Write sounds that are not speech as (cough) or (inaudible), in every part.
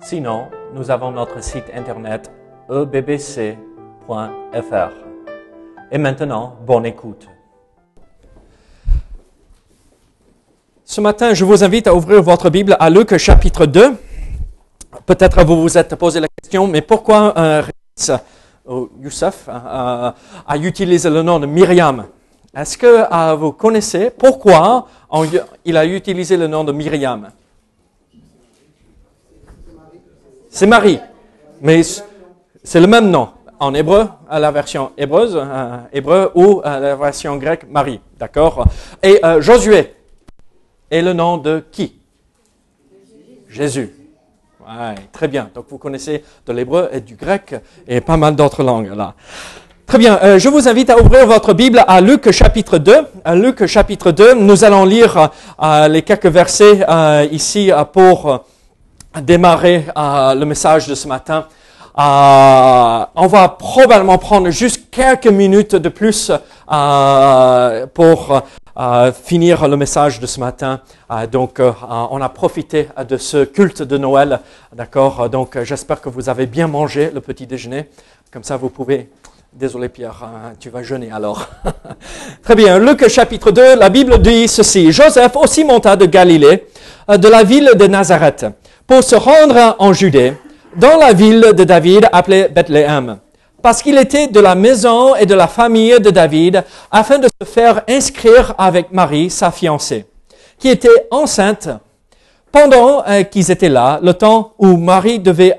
Sinon, nous avons notre site internet ebbc.fr. Et maintenant, bonne écoute. Ce matin, je vous invite à ouvrir votre Bible à Luc chapitre 2. Peut-être vous vous êtes posé la question, mais pourquoi un Youssef a, a utilisé le nom de Myriam? Est-ce que euh, vous connaissez pourquoi il a utilisé le nom de Myriam? C'est Marie, mais c'est le même nom en hébreu, à la version hébreuse, euh, hébreu, ou à la version grecque, Marie. D'accord Et euh, Josué est le nom de qui? Jésus. Ouais, très bien. Donc vous connaissez de l'hébreu et du grec et pas mal d'autres langues là. Très bien, euh, je vous invite à ouvrir votre Bible à Luc chapitre 2. À Luc chapitre 2, nous allons lire les quelques versets ici pour démarrer le message de ce matin. on va probablement prendre juste quelques minutes de plus pour finir le message de ce matin. donc, on a profité de ce culte de Noël, d'accord? Donc, j'espère que vous avez bien mangé le petit déjeuner. Comme ça, vous pouvez Désolé Pierre, hein, tu vas jeûner alors. (laughs) Très bien, Luc chapitre 2, la Bible dit ceci. Joseph aussi monta de Galilée, euh, de la ville de Nazareth, pour se rendre en Judée, dans la ville de David appelée Bethléem, parce qu'il était de la maison et de la famille de David, afin de se faire inscrire avec Marie, sa fiancée, qui était enceinte. Pendant euh, qu'ils étaient là, le temps où Marie devait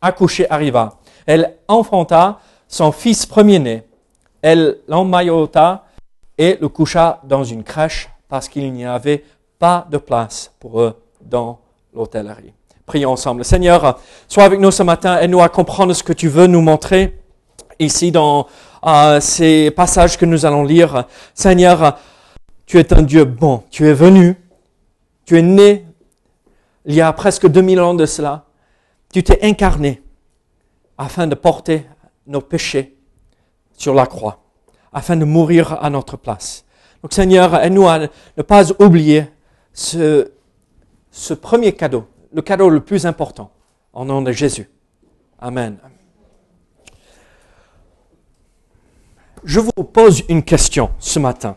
accoucher arriva. Elle enfanta son fils premier-né. Elle l'emmaillota et le coucha dans une crèche parce qu'il n'y avait pas de place pour eux dans l'hôtellerie. Ensemble. Seigneur, sois avec nous ce matin, et nous à comprendre ce que tu veux nous montrer ici dans euh, ces passages que nous allons lire. Seigneur, tu es un Dieu bon. Tu es venu, tu es né il y a presque 2000 ans de cela. Tu t'es incarné afin de porter nos péchés sur la croix, afin de mourir à notre place. Donc Seigneur, aide-nous à ne pas oublier ce premier cadeau, le cadeau le plus important, en nom de Jésus. Amen. Je vous pose une question ce matin.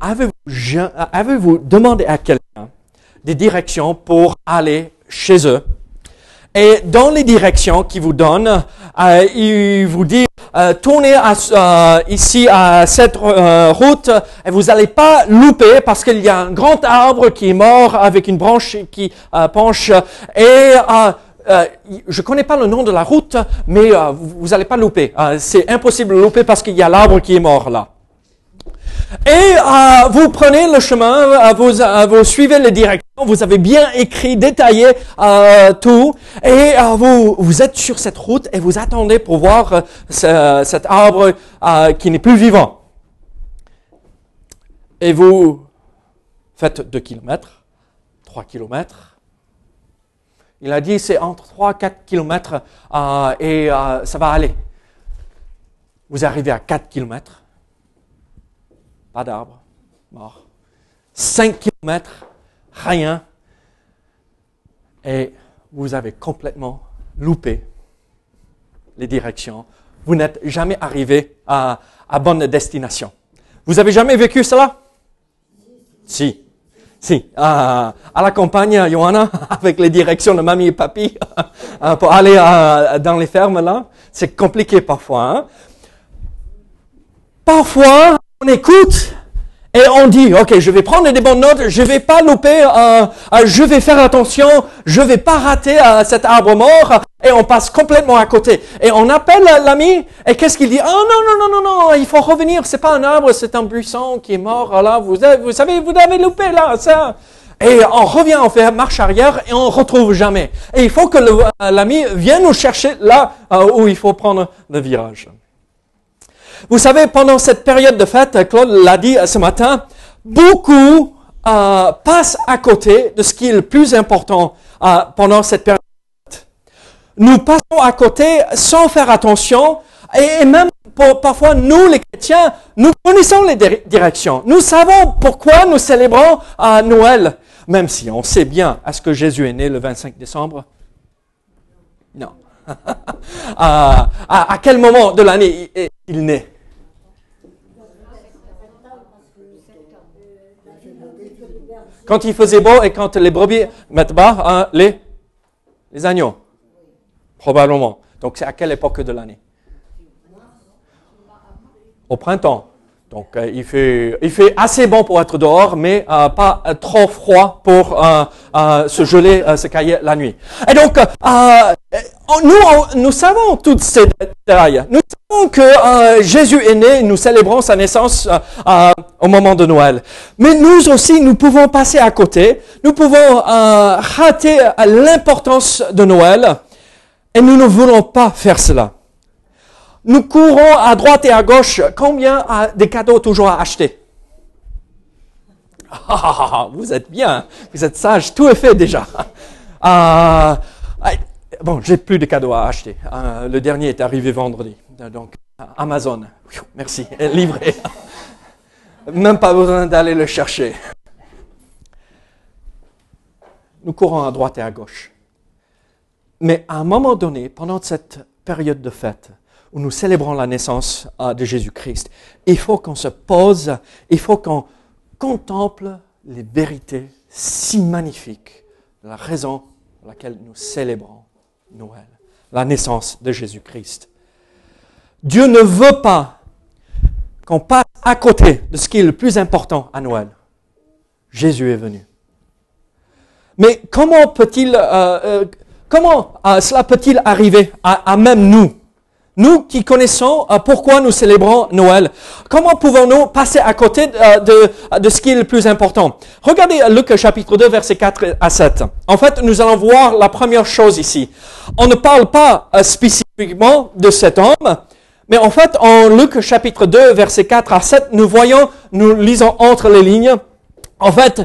Avez-vous avez demandé à quelqu'un des directions pour aller chez eux? Et dans les directions qu'il vous donne, euh, il vous dit euh, tournez euh, ici à cette euh, route et vous n'allez pas louper parce qu'il y a un grand arbre qui est mort avec une branche qui penche et je connais pas le nom de la route, mais vous n'allez pas louper. c'est impossible de louper parce qu'il y a l'arbre qui est mort là. Et euh, vous prenez le chemin, euh, vous, euh, vous suivez les directions, vous avez bien écrit, détaillé tout, et vous, vous êtes sur cette route et vous attendez pour voir cet arbre qui n'est plus vivant. Et vous faites 2 km, 3 km. Il a dit c'est entre 3 4 km et ça va aller. Vous arrivez à 4 km pas d'arbre, mort. 5 kilomètres, rien. Et vous avez complètement loupé les directions. Vous n'êtes jamais arrivé à, bonne destination. Vous avez jamais vécu cela? Si. Si, à, la campagne, Johanna, (laughs) avec les directions de mamie et papy, (laughs) pour aller dans les fermes là, c'est compliqué parfois. Hein? Parfois, on écoute et on dit, ok, je vais prendre des bonnes notes, je vais pas louper, euh, euh, je vais faire attention, je vais pas rater euh, cet arbre mort, et on passe complètement à côté. Et on appelle l'ami, et qu'est-ce qu'il dit? Oh non, non, non, non, non, il faut revenir, c'est pas un arbre, c'est un buisson qui est mort, là, vous, vous savez, vous avez loupé là, ça. Et on revient, on fait marche arrière et on retrouve jamais. Et il faut que l'ami vienne nous chercher là où il faut prendre le virage. Vous savez, pendant cette période de fête, Claude l'a dit ce matin, beaucoup euh, passent à côté de ce qui est le plus important euh, pendant cette période. Nous passons à côté sans faire attention et même pour, parfois nous les chrétiens, nous connaissons les directions. Nous savons pourquoi nous célébrons euh, Noël, même si on sait bien est-ce que Jésus est né le 25 décembre. Non. (laughs) à, à, quel moment de l'année il, il naît Quand il faisait beau et quand les brebis mettent bas, hein, les, les agneaux. Probablement. Donc c'est à quelle époque de l'année? Au printemps. Donc euh, il, fait, il fait assez bon pour être dehors, mais euh, pas euh, trop froid pour se geler, se cailler la nuit. Et donc, nous, nous savons toutes ces détails. Nous savons que Jésus est né, nous célébrons sa naissance au moment de Noël. Mais nous aussi, nous pouvons passer à côté, nous pouvons rater l'importance de Noël, et nous ne voulons pas faire cela. Nous courons à droite et à gauche. Combien des cadeaux toujours à acheter? Ah, Vous êtes bien, vous êtes sage, tout est fait déjà. Ah, (laughs) bon, j'ai plus de cadeaux à acheter. Ah, le dernier est arrivé vendredi. Donc, Amazon, merci, livré. (laughs) Même pas besoin d'aller le chercher. Nous courons à droite et à gauche. Mais à un moment donné, pendant cette période de fête, où nous célébrons la naissance euh, de Jésus-Christ, il faut qu'on se pose, il faut qu'on contemple les vérités si magnifiques, la raison pour laquelle nous célébrons Noël, la naissance de Jésus-Christ. Dieu ne veut pas qu'on passe à côté de ce qui est le plus important à Noël. Jésus est venu. Mais comment peut-il, euh, euh, comment cela peut-il arriver à même nous? Nous qui connaissons euh, pourquoi nous célébrons Noël, comment pouvons-nous passer à côté euh, de, ce qui est le plus important? Regardez Luc chapitre 2, versets 4 à 7. En fait, nous allons voir la première chose ici. On ne parle pas euh, spécifiquement de cet homme, mais en fait, en Luc chapitre 2, versets 4 à 7, nous voyons, nous lisons entre les lignes, en fait,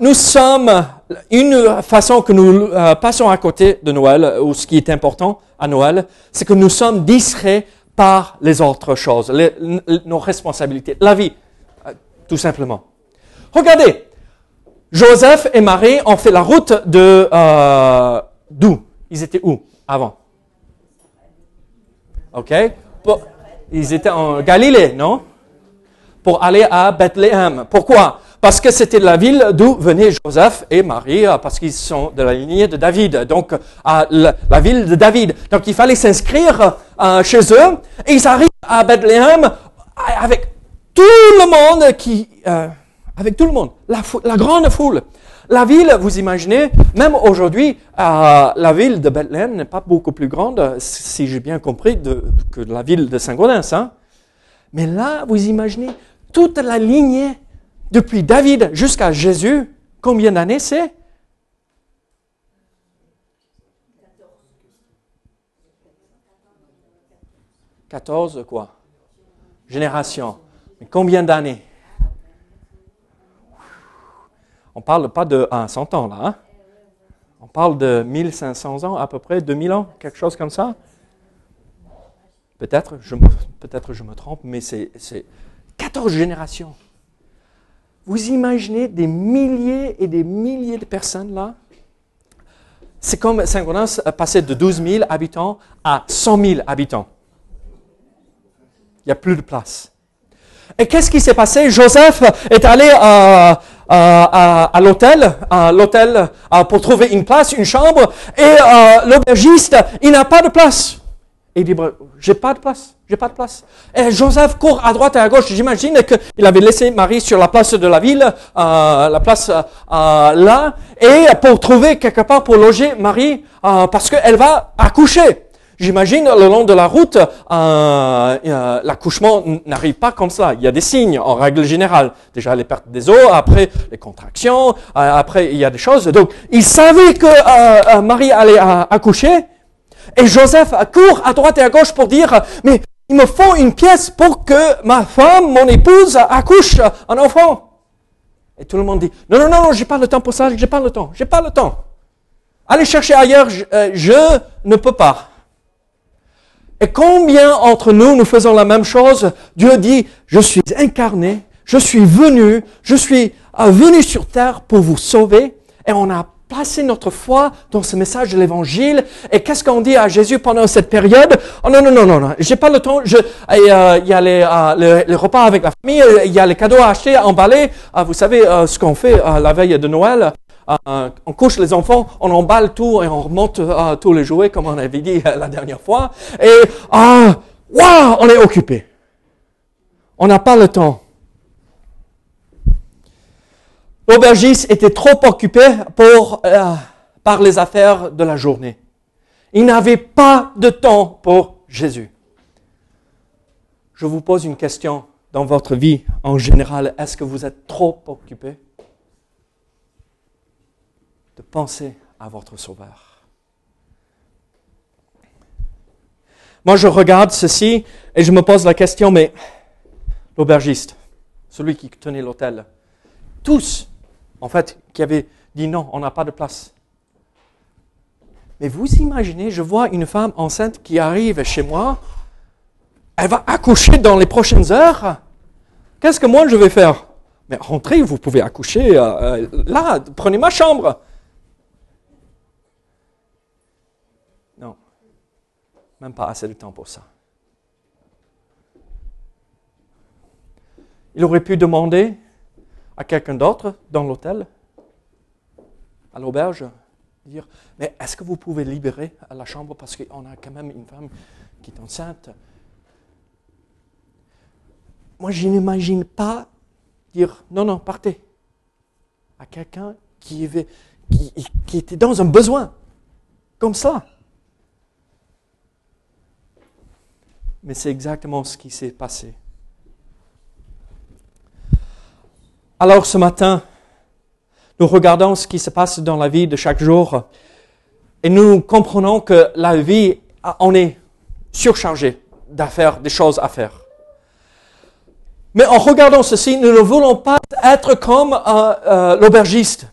nous sommes une façon que nous passons à côté de Noël, ou ce qui est important, à Noël, c'est que nous sommes distraits par les autres choses, nos responsabilités, la vie, euh, tout simplement. Regardez, Joseph et Marie ont fait la route de euh, d'où? Ils étaient où avant? Ok. Ils étaient en Galilée, non? Pour aller à Bethléem. Pourquoi? Parce que c'était la ville d'où venaient Joseph et Marie, euh, parce qu'ils sont de la lignée de David, donc à la, ville de David. Donc il fallait s'inscrire euh, chez eux, et ils arrivent à Bethléem avec tout le monde qui, euh, avec tout le monde, la, grande foule. La ville, vous imaginez, même aujourd'hui, la ville de Bethléem n'est pas beaucoup plus grande, si j'ai bien compris, que la ville de Saint-Gaudens. Hein? Mais là, vous imaginez toute la lignée depuis David jusqu'à Jésus, combien d'années c'est? 14 quoi? Génération. Mais combien d'années? On ne parle pas de 100 ans là. Hein? On parle de 1500 ans à peu près, 2000 ans, quelque chose comme ça? Peut-être, je, peut-être je me trompe, mais c'est 14 générations. Vous imaginez des milliers et des milliers de personnes là? C'est comme Saint-Gaudens passer de 12 000 habitants à 100 000 habitants. Il n'y a plus de place. Et qu'est-ce qui s'est passé? Joseph est allé euh, euh, à, l'hôtel, à l'hôtel euh, pour trouver une place, une chambre, et l'aubergiste, il n'a pas de place. Et il dit, j'ai pas de place, j'ai pas de place. Et Joseph court à droite et à gauche. J'imagine qu'il avait laissé Marie sur la place de la ville, euh, la place euh, là, et pour trouver quelque part pour loger Marie, euh, parce qu'elle va accoucher. J'imagine le long de la route, euh, euh, l'accouchement n'arrive pas comme ça. Il y a des signes en règle générale. Déjà les pertes des os, après les contractions, euh, après il y a des choses. Donc il savait que Marie allait accoucher. Et Joseph court à droite et à gauche pour dire, mais il me faut une pièce pour que ma femme, mon épouse, accouche un enfant. Et tout le monde dit, non, non, non, j'ai pas le temps pour ça, j'ai pas le temps, j'ai pas le temps. Allez chercher ailleurs, je ne peux pas. Et combien entre nous, nous faisons la même chose? Dieu dit, je suis incarné, je suis venu, je suis euh, venu sur terre pour vous sauver. Et on a placé notre foi dans ce message de l'évangile. Et qu'est-ce qu'on dit à Jésus pendant cette période? Oh non, non, non, non, non, j'ai pas le temps. Euh, il y a les, euh, les, repas avec la famille, il y a les cadeaux à acheter, à emballer. vous savez ce qu'on fait la veille de Noël euh, on couche les enfants, on emballe tout et on remonte euh, tous les jouets, comme on avait dit euh, la dernière fois. Et, ah, waouh, on est occupé. On n'a pas le temps. L'aubergiste était trop occupé pour, par les affaires de la journée. Il n'avait pas de temps pour Jésus. Je vous pose une question dans votre vie en général. Est-ce que vous êtes trop occupé de penser à votre Sauveur? Moi, je regarde ceci et je me pose la question, mais l'aubergiste, celui qui tenait l'hôtel, tous, en fait, qui avaient dit non, on n'a pas de place. Mais vous imaginez, je vois une femme enceinte qui arrive chez moi, elle va accoucher dans les prochaines heures. Qu'est-ce que moi je vais faire? Mais rentrez, vous pouvez accoucher euh, euh, là, prenez ma chambre. Même pas assez de temps pour ça. Il aurait pu demander à quelqu'un d'autre dans l'hôtel, à l'auberge, dire, mais est-ce que vous pouvez libérer la chambre parce qu'on a quand même une femme qui est enceinte? Moi, je n'imagine pas dire, non, non, partez, à quelqu'un qui, qui, était dans un besoin, comme ça. Mais c'est exactement ce qui s'est passé. Alors ce matin, nous regardons ce qui se passe dans la vie de chaque jour et nous comprenons que la vie, on est surchargé d'affaires, des choses à faire. Mais en regardant ceci, nous ne voulons pas être comme euh, euh, l'aubergiste,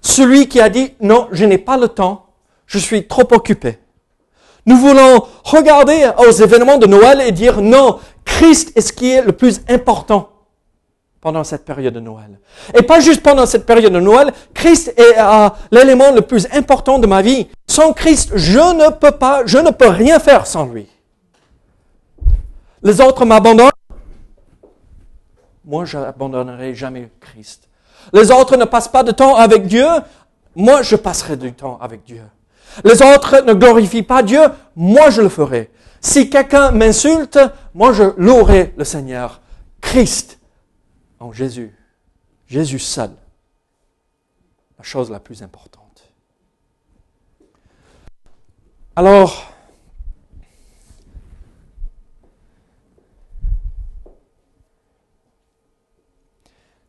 celui qui a dit non, je n'ai pas le temps, je suis trop occupé. Nous voulons regarder aux événements de Noël et dire non, Christ est ce qui est le plus important pendant cette période de Noël. Et pas juste pendant cette période de Noël, Christ est euh, l'élément le plus important de ma vie. Sans Christ, je ne peux pas, je ne peux rien faire sans lui. Les autres m'abandonnent. Moi, je n'abandonnerai jamais Christ. Les autres ne passent pas de temps avec Dieu. Moi, je passerai du temps avec Dieu. Les autres ne glorifient pas Dieu, moi je le ferai. Si quelqu'un m'insulte, moi je louerai le Seigneur. Christ en Jésus. Jésus seul. La chose la plus importante. Alors,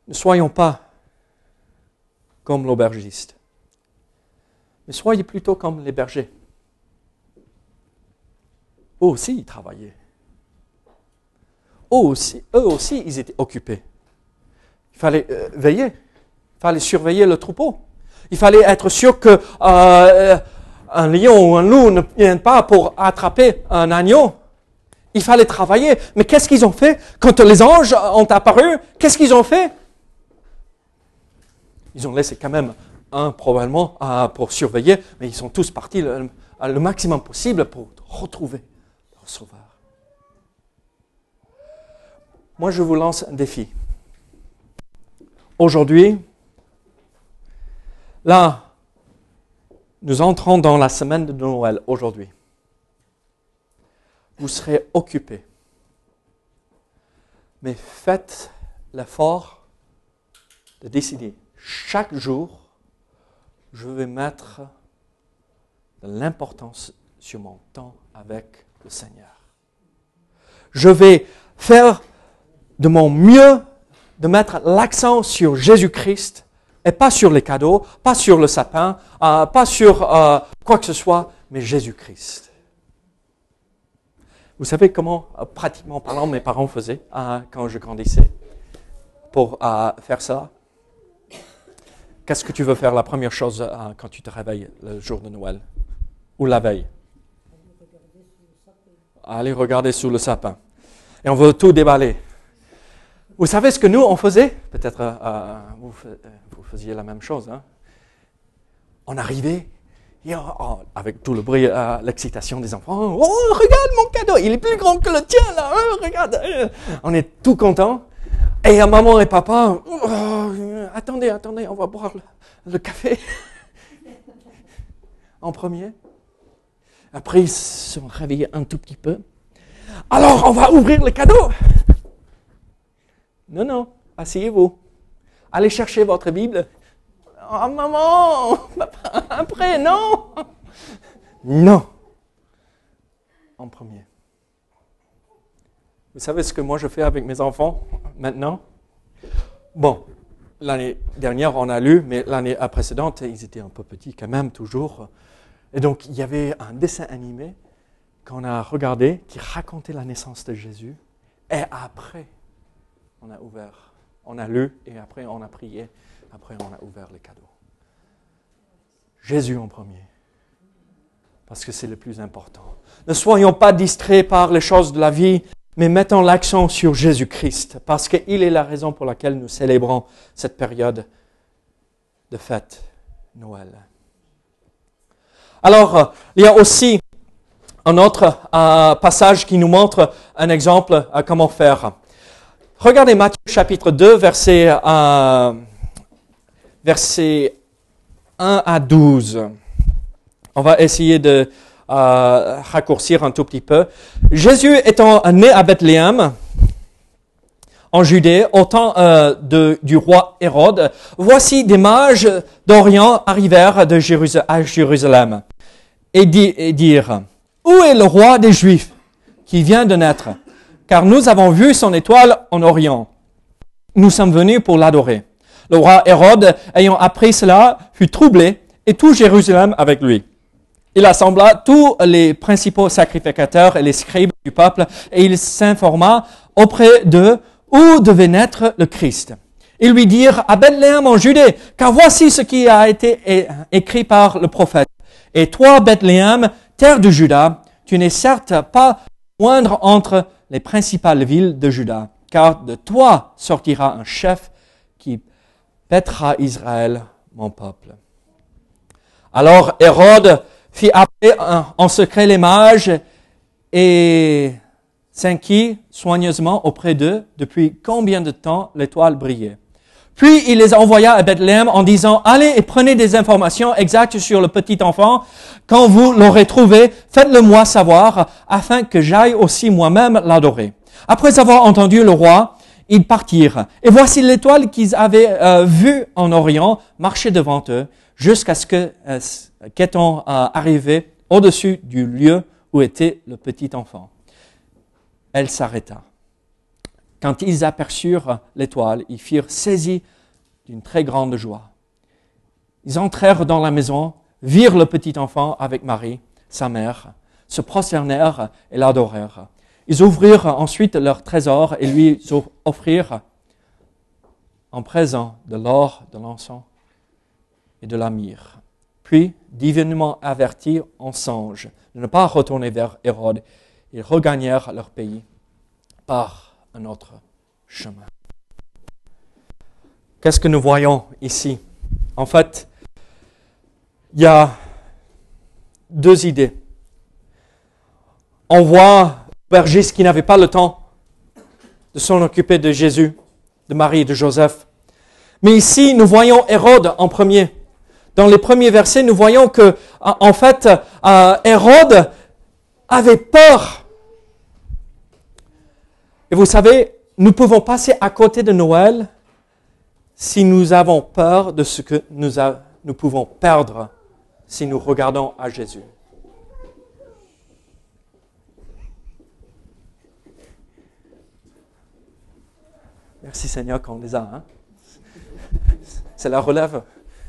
ne soyons pas comme l'aubergiste mais soyez plutôt comme les bergers. Eux aussi, ils travaillaient. Eux aussi, eux aussi ils étaient occupés. Il fallait euh, veiller, il fallait surveiller le troupeau. Il fallait être sûr que euh, un lion ou un loup ne vienne pas pour attraper un agneau. Il fallait travailler. Mais qu'est-ce qu'ils ont fait? Quand les anges ont apparu, qu'est-ce qu'ils ont fait? Ils ont laissé quand même un probablement pour surveiller, mais ils sont tous partis le, le maximum possible pour retrouver leur sauveur. Moi, je vous lance un défi. Aujourd'hui, là, nous entrons dans la semaine de Noël aujourd'hui. Vous serez occupés. Mais faites l'effort de décider chaque jour je vais mettre de l'importance, sur mon temps avec le Seigneur. Je vais faire de mon mieux de mettre l'accent sur Jésus-Christ et pas sur les cadeaux, pas sur le sapin, euh, pas sur euh, quoi que ce soit, mais Jésus-Christ. Vous savez comment, euh, pratiquement parlant, mes parents faisaient quand je grandissais pour faire ça? Qu'est-ce que tu veux faire la première chose quand tu te réveilles le jour de Noël? Ou la veille? Aller regarder sous le sapin. Et on veut tout déballer. Vous savez ce que nous, on faisait? Peut-être euh, euh, vous, vous, faisiez la même chose. Hein? On arrivait, oh, oh, avec tout le bruit, euh, l'excitation des enfants. Oh, regarde mon cadeau, il est plus grand que le tien là. Hein, regarde. On est tout content. Et à maman et papa, oh, attendez, attendez, on va boire le, le café (laughs) en premier. Après, ils se sont réveillés un tout petit peu. Alors, on va ouvrir le cadeau. Non, non, asseyez-vous. Allez chercher votre Bible. Oh, maman, après, non. Non. En premier. Vous savez ce que moi je fais avec mes enfants maintenant? Bon, l'année dernière on a lu, mais l'année précédente, ils étaient un peu petits quand même, toujours. Et donc il y avait un dessin animé qu'on a regardé qui racontait la naissance de Jésus. Et après, on a ouvert, on a lu et après on a prié, après on a ouvert les cadeaux. Jésus en premier, parce que c'est le plus important. Ne soyons pas distraits par les choses de la vie, mais mettons l'accent sur Jésus-Christ, parce qu'il est la raison pour laquelle nous célébrons cette période de fête, Noël. Alors, il y a aussi un autre euh, passage qui nous montre un exemple à comment faire. Regardez Matthieu chapitre 2, verset, euh, verset 1 à 12. On va essayer de euh, raccourcir un tout petit peu. Jésus étant né à Bethléem, en Judée, au temps euh, du roi Hérode, voici des mages d'Orient arrivèrent de à Jérusalem et, dit, et dire, où est le roi des Juifs qui vient de naître? Car nous avons vu son étoile en Orient. Nous sommes venus pour l'adorer. Le roi Hérode, ayant appris cela, fut troublé, et tout Jérusalem avec lui. Il assembla tous les principaux sacrificateurs et les scribes du peuple, et il s'informa auprès d'eux où devait naître le Christ. Ils lui dirent à Bethléem en Judée, car voici ce qui a été écrit par le prophète. Et toi, Bethléem, terre de Juda, tu n'es certes pas moindre entre les principales villes de Juda, car de toi sortira un chef qui pètera Israël, mon peuple. Alors Hérode fit appeler en secret les mages et s'inquiéta soigneusement auprès d'eux depuis combien de temps l'étoile brillait. Puis il les envoya à Bethléem en disant, allez et prenez des informations exactes sur le petit enfant. Quand vous l'aurez trouvé, faites-le moi savoir, afin que j'aille aussi moi-même l'adorer. Après avoir entendu le roi, ils partirent. Et voici l'étoile qu'ils avaient euh, vue en Orient marcher devant eux, jusqu'à ce que, euh, qu'étant euh, au-dessus du lieu où était le petit enfant. Elle s'arrêta. Quand ils aperçurent l'étoile, ils furent saisis d'une très grande joie. Ils entrèrent dans la maison, virent le petit enfant avec Marie, sa mère, se prosternèrent et l'adorèrent. Ils ouvrirent ensuite leur trésor et lui offrirent en présent de l'or, de l'encens et de la myrrhe. Puis, divinement avertis en songe de ne pas retourner vers Hérode, ils regagnèrent leur pays par un autre chemin. Qu'est-ce que nous voyons ici? En fait, il y a deux idées. On voit Bergis qui n'avait pas le temps de s'en occuper de Jésus, de Marie et de Joseph. Mais ici, nous voyons Hérode en premier. Dans les premiers versets, nous voyons que, en fait, euh, Hérode avait peur et vous savez, nous pouvons passer à côté de Noël si nous avons peur de ce que nous, pouvons perdre si nous regardons à Jésus. Merci Seigneur qu'on les a. Hein? C'est la relève,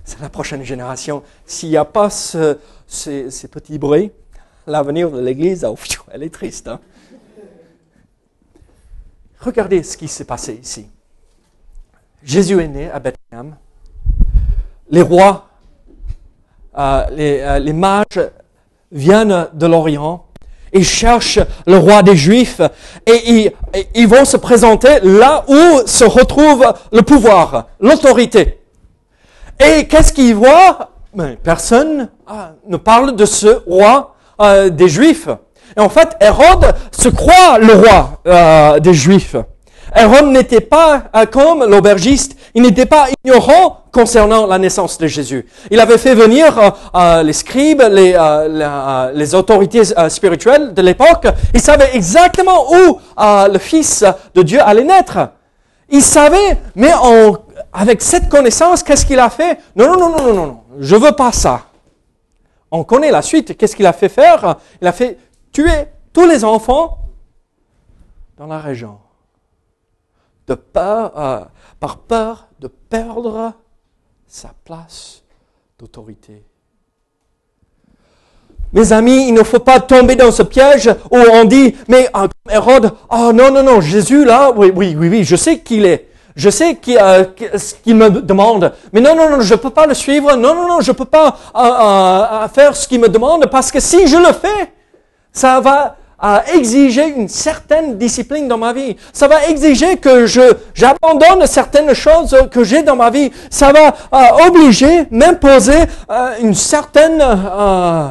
c'est la prochaine génération. S'il n'y a pas ce, ces, petits bruits, l'avenir de l'Église, oh, elle est triste. Hein? Regardez ce qui s'est passé ici. Jésus est né à Bethléem. Les rois, euh, euh, les, mages viennent de l'Orient. Ils cherchent le roi des Juifs et ils, vont se présenter là où se retrouve le pouvoir, l'autorité. Et qu'est-ce qu'ils voient? Personne ah, ne parle de ce roi euh, des Juifs. Et en fait, Hérode se croit le roi des Juifs. Hérode n'était pas euh, comme l'aubergiste, il n'était pas ignorant concernant la naissance de Jésus. Il avait fait venir euh, euh, les scribes, les, les autorités spirituelles de l'époque. Il savait exactement où le Fils de Dieu allait naître. Il savait, mais avec cette connaissance, qu'est-ce qu'il a fait? Non, non, non, non, non, non, je veux pas ça. On connaît la suite. Qu'est-ce qu'il a fait faire? Il a fait tuer tous les enfants dans la région de euh, par peur de perdre sa place d'autorité. Mes amis, il ne faut pas tomber dans ce piège où on dit, mais euh, Hérode, oh non, non, non, Jésus là, oui, oui, oui, oui, je sais qu'il est. Je sais euh, ce qu'il me demande. Mais non, non, non, je ne peux pas le suivre. Non, non, non, je ne peux pas faire ce qu'il me demande parce que si je le fais, ça va à exiger une certaine discipline dans ma vie. Ça va exiger que je j'abandonne certaines choses que j'ai dans ma vie. Ça va euh, obliger, m'imposer euh, une certaine euh,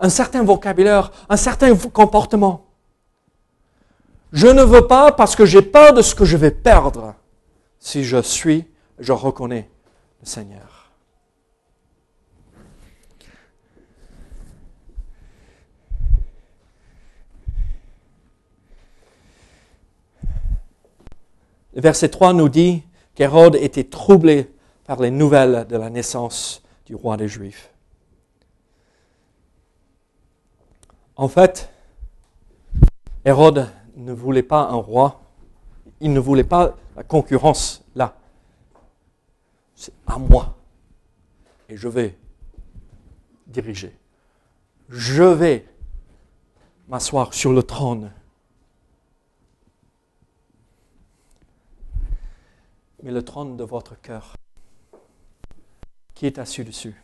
un certain vocabulaire, un certain comportement. Je ne veux pas parce que j'ai peur de ce que je vais perdre si je suis, je reconnais le Seigneur. Verset 3 nous dit qu'Hérode était troublé par les nouvelles de la naissance du roi des Juifs. En fait, Hérode ne voulait pas un roi, il ne voulait pas la concurrence là. C'est à moi. Et je vais diriger. Je vais m'asseoir sur le trône mais le trône de votre cœur. Qui est assis dessus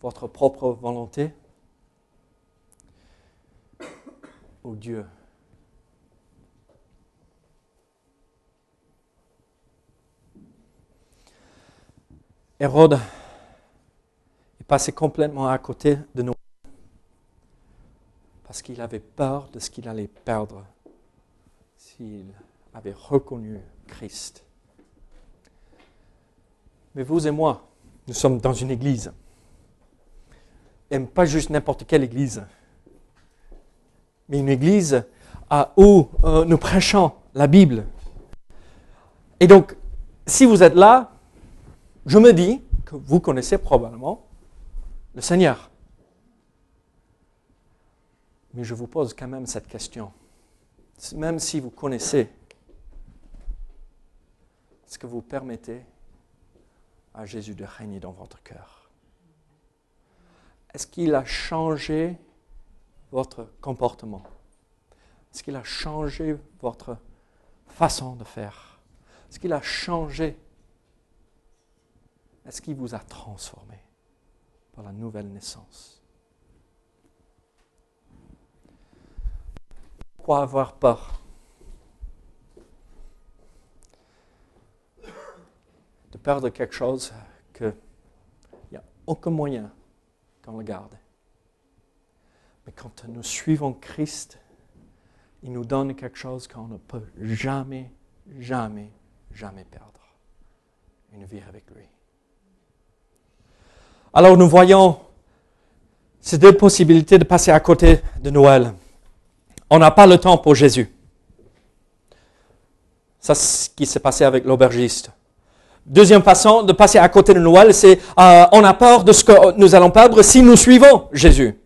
Votre propre volonté ou Dieu Hérode est passé complètement à côté de nous parce qu'il avait peur de ce qu'il allait perdre s'il avait reconnu Christ. Mais vous et moi, nous sommes dans une église. Et pas juste n'importe quelle église, mais une église où euh, nous prêchons la Bible. Et donc, si vous êtes là, je me dis que vous connaissez probablement le Seigneur. Mais je vous pose quand même cette question. Même si vous connaissez est-ce que vous permettez à Jésus de régner dans votre cœur. Est-ce qu'il a changé votre comportement? Est-ce qu'il a changé votre façon de faire? Est-ce qu'il a changé? Est-ce qu'il vous a transformé par la nouvelle naissance? Pourquoi avoir peur? Perdre quelque chose qu'il n'y a aucun moyen qu'on le garde. Mais quand nous suivons Christ, il nous donne quelque chose qu'on ne peut jamais, jamais, jamais perdre. Une vie avec lui. Alors nous voyons ces deux possibilités de passer à côté de Noël. On n'a pas le temps pour Jésus. C'est ce qui s'est passé avec l'aubergiste. Deuxième façon de passer à côté de Noël, c'est euh, on a peur de ce que nous allons perdre si nous suivons Jésus.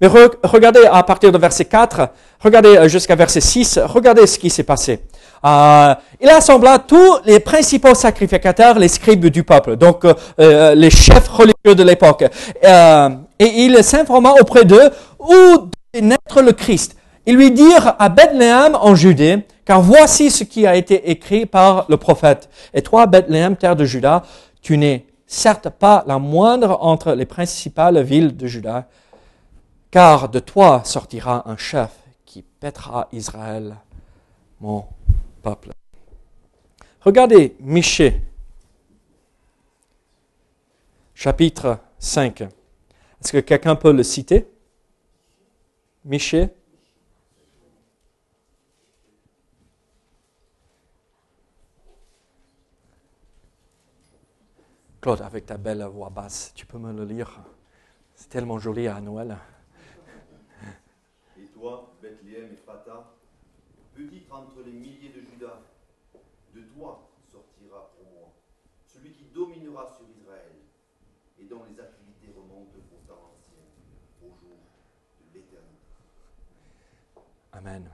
Mais regardez à partir de verset 4, regardez euh, jusqu'à verset 6, regardez ce qui s'est passé. euh, il assembla tous les principaux sacrificateurs, les scribes du peuple, donc euh, euh, les chefs religieux de l'époque. et il s'informa auprès d'eux où devait naître le Christ. Ils lui dirent à Bethléem en Judée, car voici ce qui a été écrit par le prophète. Et toi, Bethléem, terre de Juda, tu n'es certes pas la moindre entre les principales villes de Juda, car de toi sortira un chef qui pètera Israël, mon peuple. Regardez Michée, chapitre 5. Est-ce que quelqu'un peut le citer? Michée? Claude, avec ta belle voix basse, tu peux me le lire? C'est tellement joli à Noël. Et toi, Bethléem et Fata, petite entre les milliers de Judas, de toi sortira pour moi celui qui dominera sur Israël et dont les activités remontent au temps ancien, au jour de l'éternité. Amen.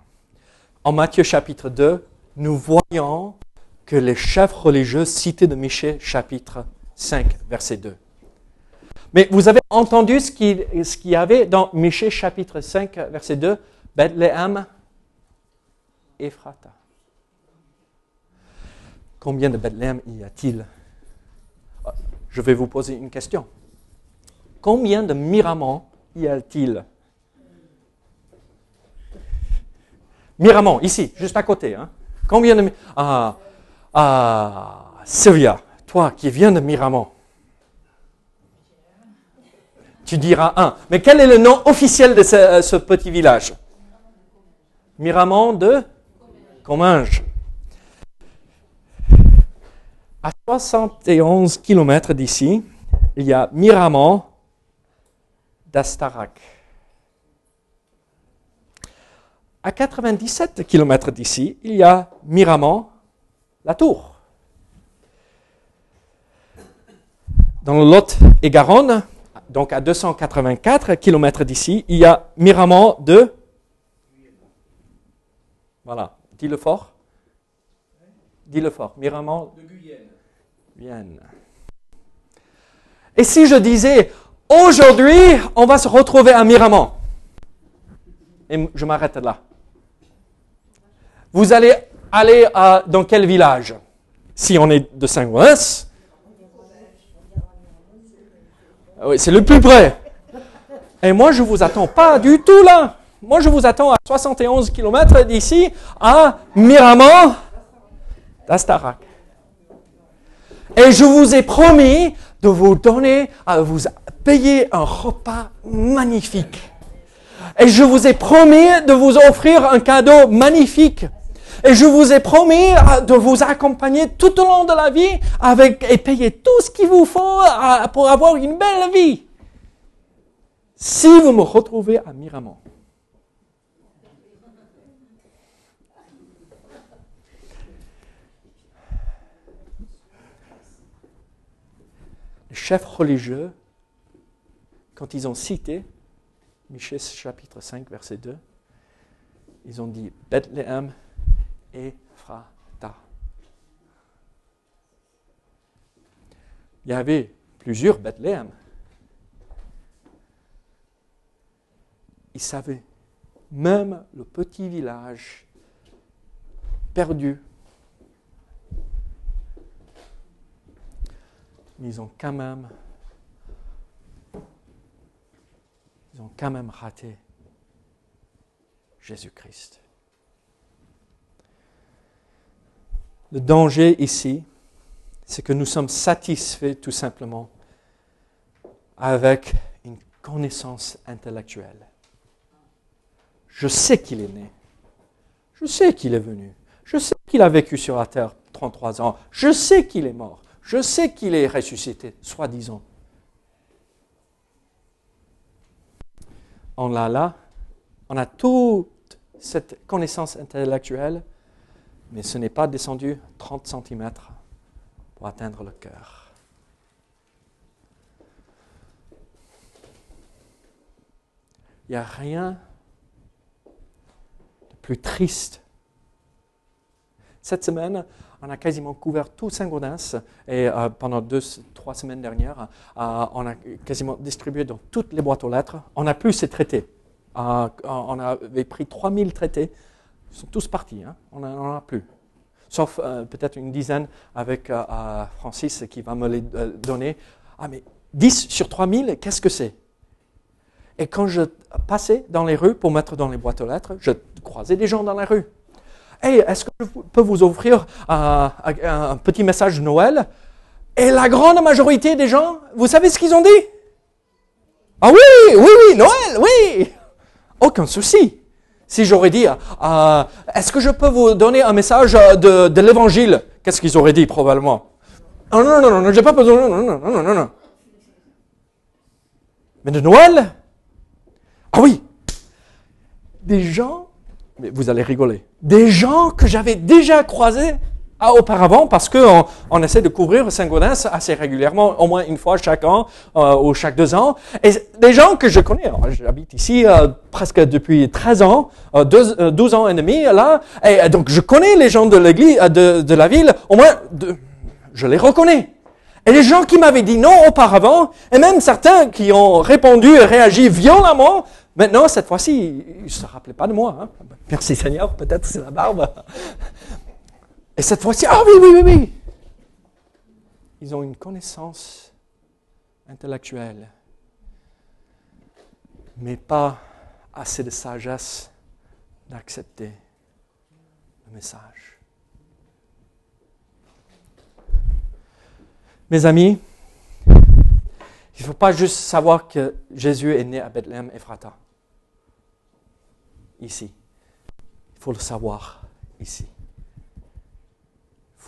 En Matthieu chapitre 2, nous voyons que les chefs religieux cités de Michée chapitre 5, verset 2. Mais vous avez entendu ce qu'il y avait dans Michée chapitre 5, verset 2, Bethléem, Ephrata. Combien de Bethléem y a-t-il? Je vais vous poser une question. Combien de Miramont y a-t-il? Miramont, ici, juste à côté. Hein? Combien de... Ah, ah, Sylvia, toi qui viens de Miramont, tu diras un. Mais quel est le nom officiel de ce, petit village? Miramont de Comminges. À 71 km d'ici, il y a Miramont d'Astarac. À 97 km d'ici, il y a Miramont, la Tour. Dans le Lot et Garonne, donc à 284 km d'ici, il y a Miramont de. Voilà, dis-le fort. Dis-le fort. Miramont de Guyenne. Et si je disais, aujourd'hui, on va se retrouver à Miramont, et je m'arrête là. Vous allez aller à, dans quel village? Si on est de Saint-Gouin, ah oui, c'est le plus près. Et moi, je ne vous attends pas du tout là. Moi, je vous attends à 71 km d'ici, à Miramont d'Astarac. Et je vous ai promis de vous donner, à vous payer un repas magnifique. Et je vous ai promis de vous offrir un cadeau magnifique. Et je vous ai promis de vous accompagner tout au long de la vie avec, et payer tout ce qu'il vous faut pour avoir une belle vie. Si vous me retrouvez à Miramont, les chefs religieux, quand ils ont cité Michée chapitre 5, verset 2, ils ont dit Bethléem Ephrata. Il y avait plusieurs Bethléem. Ils savaient, même le petit village perdu, ils ont quand même, ils ont quand même raté Jésus-Christ. Le danger ici, c'est que nous sommes satisfaits tout simplement avec une connaissance intellectuelle. Je sais qu'il est né. Je sais qu'il est venu. Je sais qu'il a vécu sur la terre 33 ans. Je sais qu'il est mort. Je sais qu'il est ressuscité, soi-disant. On a là, on a toute cette connaissance intellectuelle, mais ce n'est pas descendu 30 cm pour atteindre le cœur. Il n'y a rien de plus triste Cette semaine, on a quasiment couvert tout Saint-Gaudens et euh, pendant deux, trois semaines dernières, euh, on a quasiment distribué dans toutes les boîtes aux lettres. On n'a plus ces traités. Euh, on avait pris 3000 traités. Ils sont tous partis. Hein. On n'en a plus. Sauf peut-être une dizaine avec Francis qui va me les donner. Ah, mais 10 sur 3000, qu'est-ce que c'est? Et quand je passais dans les rues pour mettre dans les boîtes aux lettres, je croisais des gens dans la rue. Hey, est-ce que je peux vous offrir un, petit message de Noël Et la grande majorité des gens, vous savez ce qu'ils ont dit Ah oui, oui, oui, Noël, oui Aucun souci. Si j'aurais dit, euh, est-ce que je peux vous donner un message de, de l'évangile? Qu'est-ce qu'ils auraient dit probablement? Non, non, non, non, non j'ai pas besoin, non, non, non, non, non. Mais de Noël? Ah oui! Des gens mais vous allez rigoler, des gens que j'avais déjà croisés ah, auparavant parce qu'on on essaie de couvrir Saint-Gaudens assez régulièrement, au moins une fois chaque an euh, ou chaque deux ans. Et des gens que je connais, j'habite ici euh, presque depuis 13 ans, euh, 12, ans et demi là, et donc je connais les gens de l'église, de, de, la ville, au moins je les reconnais. Et les gens qui m'avaient dit non auparavant, et même certains qui ont répondu et réagi violemment, Maintenant, cette fois-ci, il ne se rappelait pas de moi. Hein. Merci Seigneur, peut-être c'est la barbe. Et cette fois-ci, ah oui, oui, oui, oui. Ils ont une connaissance intellectuelle, mais pas assez de sagesse d'accepter le message. Mes amis, il ne faut pas juste savoir que Jésus est né à Bethléem, Ephrata ici. Il faut le savoir ici.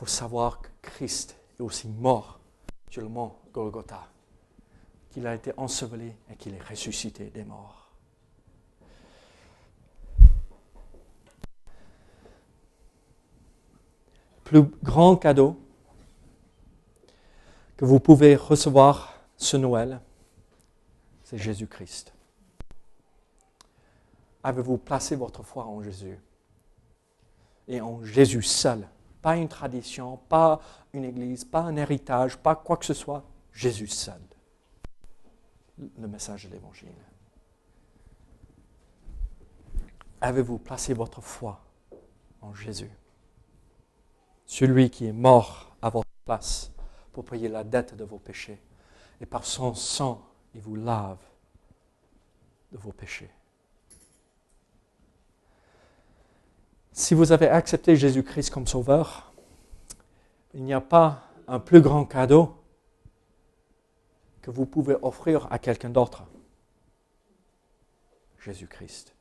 Faut savoir que Christ est aussi mort sur le mont Golgotha, qu'il a été enseveli et qu'il est ressuscité des morts. Plus grand cadeau que vous pouvez recevoir ce Noël, c'est Jésus-Christ avez-vous placé votre foi en Jésus Et en Jésus seul? Pas une tradition, pas une église, pas un héritage, pas quoi que ce soit. Jésus seul. Le message de l'Évangile. Avez-vous placé votre foi en Jésus? Celui qui est mort à votre place pour payer la dette de vos péchés. Et par son sang, il vous lave de vos péchés. Si vous avez accepté Jésus-Christ comme sauveur, il n'y a pas un plus grand cadeau que vous pouvez offrir à quelqu'un d'autre. Jésus-Christ.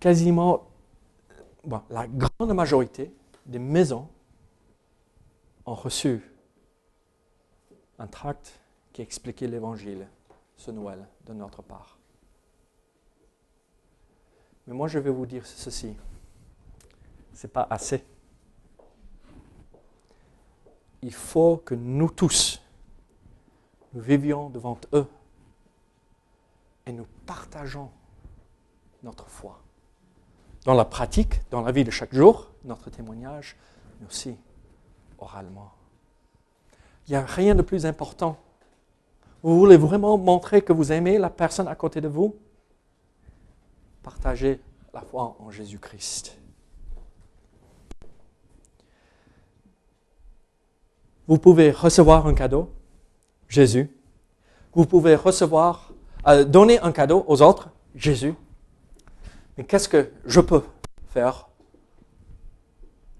Quasiment la grande majorité des maisons ont reçu un tract qui expliquait l'évangile ce Noël de notre part. Mais moi, je vais vous dire ceci. Ce n'est pas assez. Il faut que nous tous, nous vivions devant eux et nous partageons notre foi. Dans la pratique, dans la vie de chaque jour, notre témoignage, mais aussi oralement. Il n'y a rien de plus important. Vous voulez vraiment montrer que vous aimez la personne à côté de vous? Partager la foi en Jésus-Christ. Vous pouvez recevoir un cadeau, Jésus. Vous pouvez recevoir, euh, donner un cadeau aux autres, Jésus. Mais qu'est-ce que je peux faire?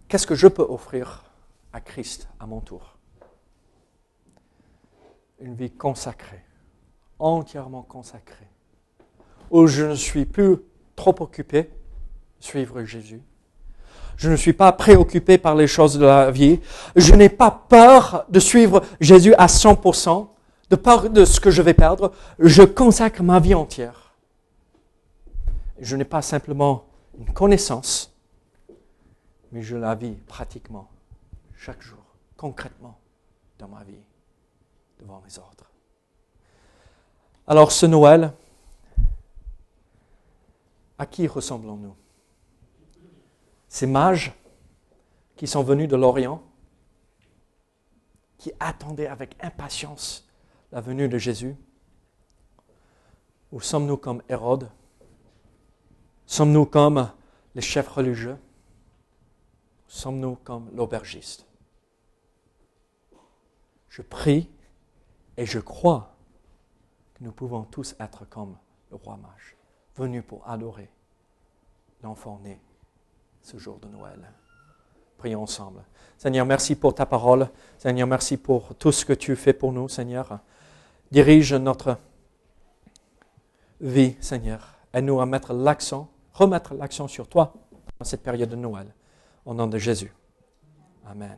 Qu'est-ce que je peux offrir à Christ à mon tour? Une vie consacrée, entièrement consacrée, où je ne suis plus trop occupé suivre Jésus. Je ne suis pas préoccupé par les choses de la vie. Je n'ai pas peur de suivre Jésus à 100%, de peur de ce que je vais perdre. Je consacre ma vie entière. Je n'ai pas simplement une connaissance, mais je la vis pratiquement chaque jour, concrètement dans ma vie, devant les autres. Alors ce Noël, à qui ressemblons-nous? Ces mages qui sont venus de l'Orient, qui attendaient avec impatience la venue de Jésus Ou sommes-nous comme Hérode? Sommes-nous comme les chefs religieux? Sommes-nous comme l'aubergiste? Je prie et je crois que nous pouvons tous être comme le roi mage, venu pour adorer l'enfant né ce jour de Noël. Prions ensemble. Seigneur, merci pour ta parole. Seigneur, merci pour tout ce que tu fais pour nous, Seigneur. Dirige notre vie, Seigneur. Aide-nous à mettre l'accent, remettre l'accent sur toi dans cette période de Noël. Au nom de Jésus. Amen.